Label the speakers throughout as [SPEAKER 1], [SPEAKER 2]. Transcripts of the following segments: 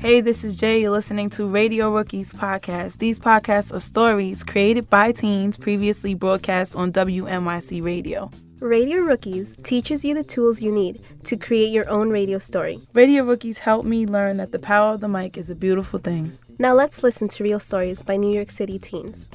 [SPEAKER 1] Hey, this is Jay. You're listening to Radio Rookies podcast. These podcasts are stories created by teens previously broadcast on WNYC Radio.
[SPEAKER 2] Radio Rookies teaches you the tools you need to create your own radio story.
[SPEAKER 1] Radio Rookies help me learn that the power of the mic is a beautiful thing.
[SPEAKER 2] Now let's listen to real stories by New York City teens.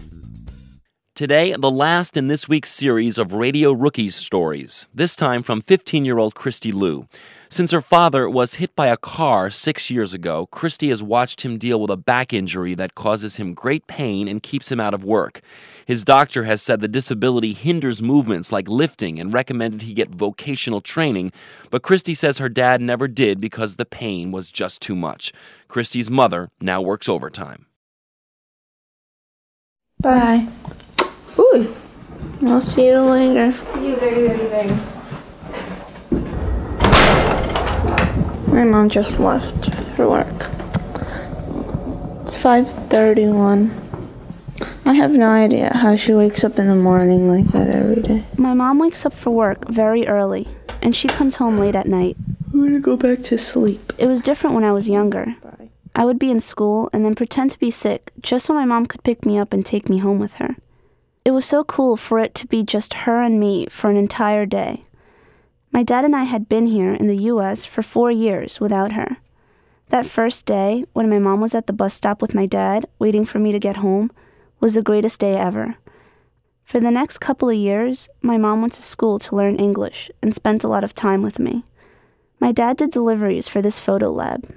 [SPEAKER 3] Today, the last in this week's series of Radio Rookies stories, this time from 15 year old Christy Loo. Since her father was hit by a car six years ago, Christy has watched him deal with a back injury that causes him great pain and keeps him out of work. His doctor has said the disability hinders movements like lifting and recommended he get vocational training, but Christy says her dad never did because the pain was just too much. Christy's mother now works overtime.
[SPEAKER 4] Bye. Ooh. I'll see you later. See you very, very, very, very. My mom just left for work. It's 5:31. I have no idea how she wakes up in the morning like that every day.
[SPEAKER 5] My mom wakes up for work very early, and she comes home late at night.
[SPEAKER 4] I'm gonna go back to sleep.
[SPEAKER 5] It was different when I was younger. I would be in school and then pretend to be sick just so my mom could pick me up and take me home with her. It was so cool for it to be just her and me for an entire day. My dad and I had been here in the US for four years without her. That first day, when my mom was at the bus stop with my dad, waiting for me to get home, was the greatest day ever. For the next couple of years, my mom went to school to learn English and spent a lot of time with me. My dad did deliveries for this photo lab.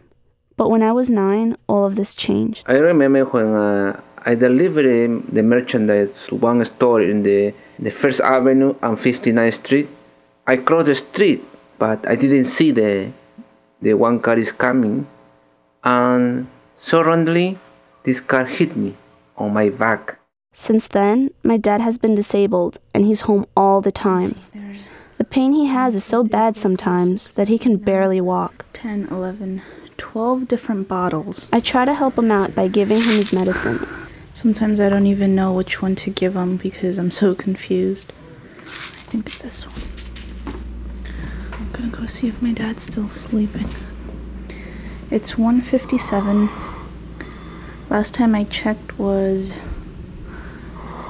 [SPEAKER 5] But when I was nine, all of this changed.
[SPEAKER 6] I remember when uh, I delivered the merchandise to one store in the, the First Avenue and 59th Street. I crossed the street, but I didn't see the the one car is coming, and suddenly this car hit me on my back.
[SPEAKER 5] Since then, my dad has been disabled and he's home all the time. The pain he has is so bad sometimes that he can barely walk.
[SPEAKER 4] 10, 11, 12 different bottles.
[SPEAKER 5] I try to help him out by giving him his medicine.
[SPEAKER 4] Sometimes I don't even know which one to give him because I'm so confused. I think it's this one. I'm gonna go see if my dad's still sleeping. It's 1:57. Last time I checked was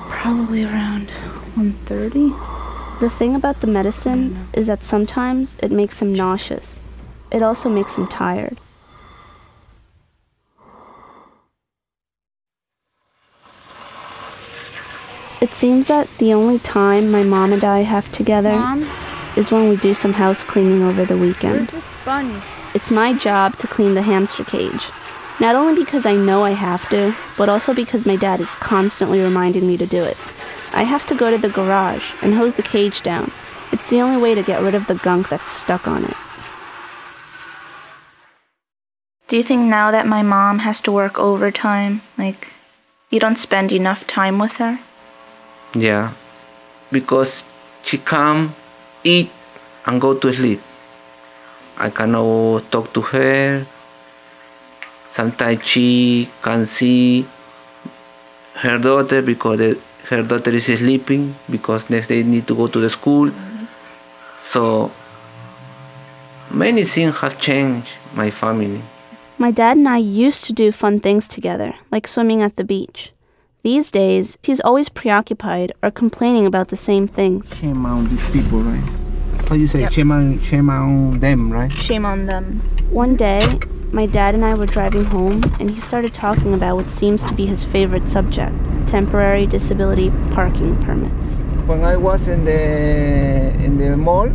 [SPEAKER 4] probably around 1:30.
[SPEAKER 5] The thing about the medicine is that sometimes it makes him nauseous. It also makes him tired. It seems that the only time my mom and I have together
[SPEAKER 4] Mom?
[SPEAKER 5] Is when we do some house cleaning over the weekend.
[SPEAKER 4] Where's the sponge?
[SPEAKER 5] It's my job to clean the hamster cage. Not only because I know I have to, but also because my dad is constantly reminding me to do it. I have to go to the garage and hose the cage down. It's the only way to get rid of the gunk that's stuck on it.
[SPEAKER 4] Do you think now that my mom has to work overtime, like, you don't spend enough time with her?
[SPEAKER 6] Yeah, because she come, eat, and go to sleep. I cannot talk to her. Sometimes she can see her daughter because her daughter is sleeping because next day need to go to the school. So many things have changed my family.
[SPEAKER 5] My dad and I used to do fun things together, like swimming at the beach. These days, he's always preoccupied or complaining about the same things.
[SPEAKER 6] Shame on these people, right? How you say shame on shame on them, right?
[SPEAKER 4] Shame on them.
[SPEAKER 5] One day, my dad and I were driving home, and he started talking about what seems to be his favorite subject temporary disability parking permits.
[SPEAKER 6] When I was in the in the mall,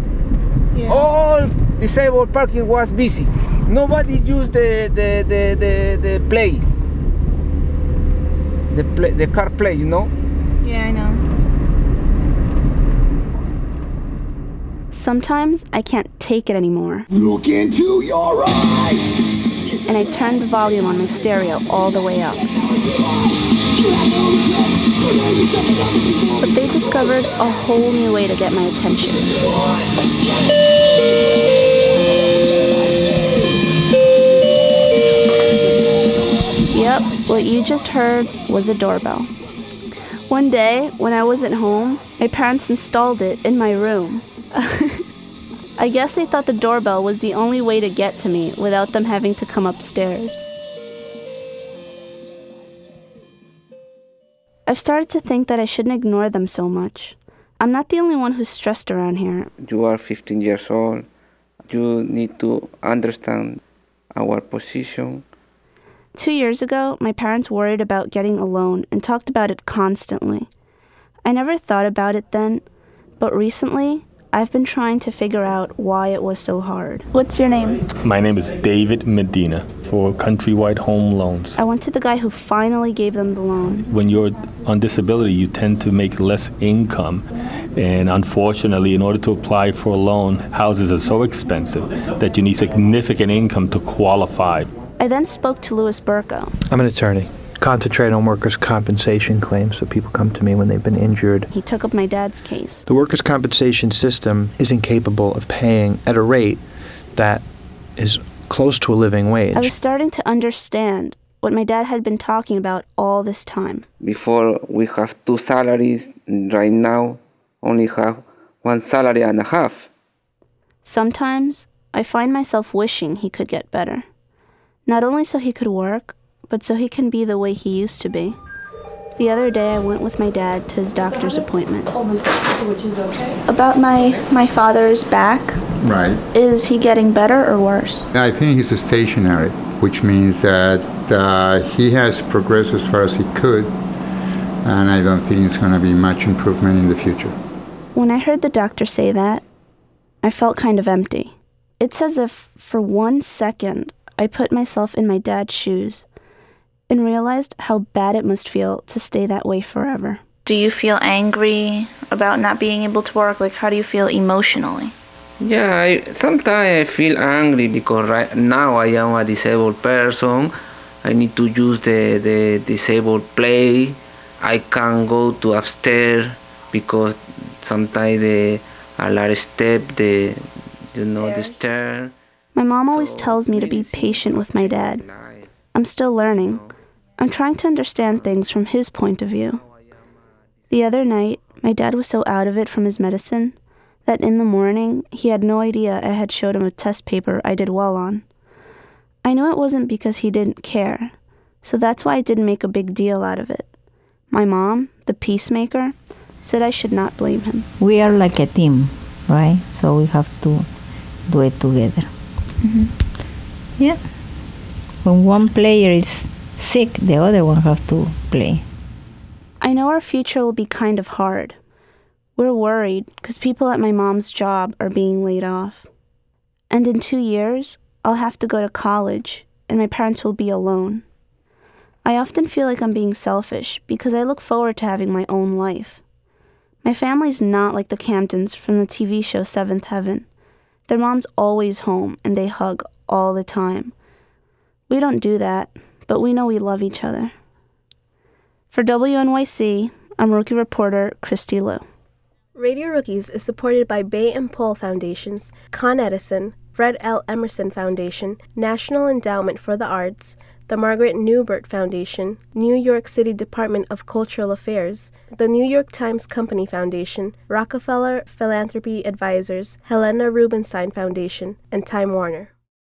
[SPEAKER 6] all disabled parking was busy. Nobody used the the the the, the play. The play the car play, you know.
[SPEAKER 4] Yeah, I know.
[SPEAKER 5] Sometimes I can't take it anymore,
[SPEAKER 7] Look into your eyes.
[SPEAKER 5] and I turn the volume on my stereo all the way up. But they discovered a whole new way to get my attention. Yep, what you just heard was a doorbell. One day, when I wasn't home, my parents installed it in my room. I guess they thought the doorbell was the only way to get to me without them having to come upstairs. I've started to think that I shouldn't ignore them so much. I'm not the only one who's stressed around here.
[SPEAKER 6] You are 15 years old. You need to understand our position.
[SPEAKER 5] Two years ago, my parents worried about getting a loan and talked about it constantly. I never thought about it then, but recently, I've been trying to figure out why it was so hard. What's your name?
[SPEAKER 8] My name is David Medina for Countrywide Home Loans.
[SPEAKER 5] I went to the guy who finally gave them the loan.
[SPEAKER 8] When you're on disability, you tend to make less income. And unfortunately, in order to apply for a loan, houses are so expensive that you need significant income to qualify.
[SPEAKER 5] I then spoke to Louis Burko.
[SPEAKER 9] I'm an attorney. Concentrate on workers' compensation claims, so people come to me when they've been injured.
[SPEAKER 5] He took up my dad's case.
[SPEAKER 9] The workers' compensation system is incapable of paying at a rate that is close to a living wage.
[SPEAKER 5] I was starting to understand what my dad had been talking about all this time.
[SPEAKER 6] Before we have two salaries, right now only have one salary and a half.
[SPEAKER 5] Sometimes I find myself wishing he could get better. Not only so he could work, but so he can be the way he used to be. The other day I went with my dad to his doctor's appointment. About my my father's back,
[SPEAKER 10] Right.
[SPEAKER 5] is he getting better or worse?
[SPEAKER 10] I think he's stationary, which means that uh, he has progressed as far as he could, and I don't think it's going to be much improvement in the future.
[SPEAKER 5] When I heard the doctor say that, I felt kind of empty. It's as if for one second I put myself in my dad's shoes and realized how bad it must feel to stay that way forever.
[SPEAKER 4] Do you feel angry about not being able to work? Like, how do you feel emotionally?
[SPEAKER 6] Yeah, I, sometimes I feel angry because right now I am a disabled person. I need to use the, the disabled play. I can't go to upstairs because sometimes the a lot of step the you know the stair.
[SPEAKER 5] My mom always tells me to be patient with my dad. I'm still learning. I'm trying to understand things from his point of view. The other night, my dad was so out of it from his medicine that in the morning he had no idea I had showed him a test paper I did well on. I knew it wasn't because he didn't care, so that's why I didn't make a big deal out of it. My mom, the peacemaker, said I should not blame him.
[SPEAKER 11] we are like a team, right? So we have to do it together. Mm-hmm. Yeah. When one player is sick, the other one have to play.
[SPEAKER 5] I know our future will be kind of hard. We're worried because people at my mom's job are being laid off. And in two years, I'll have to go to college, and my parents will be alone. I often feel like I'm being selfish because I look forward to having my own life. My family's not like the Camdens from the TV show Seventh Heaven. Their mom's always home and they hug all the time. We don't do that, but we know we love each other. For WNYC, I'm rookie reporter Christy Loo.
[SPEAKER 2] Radio Rookies is supported by Bay and Paul Foundations, Con Edison, Fred L. Emerson Foundation, National Endowment for the Arts, the Margaret Newbert Foundation, New York City Department of Cultural Affairs, the New York Times Company Foundation, Rockefeller Philanthropy Advisors, Helena Rubinstein Foundation, and Time Warner.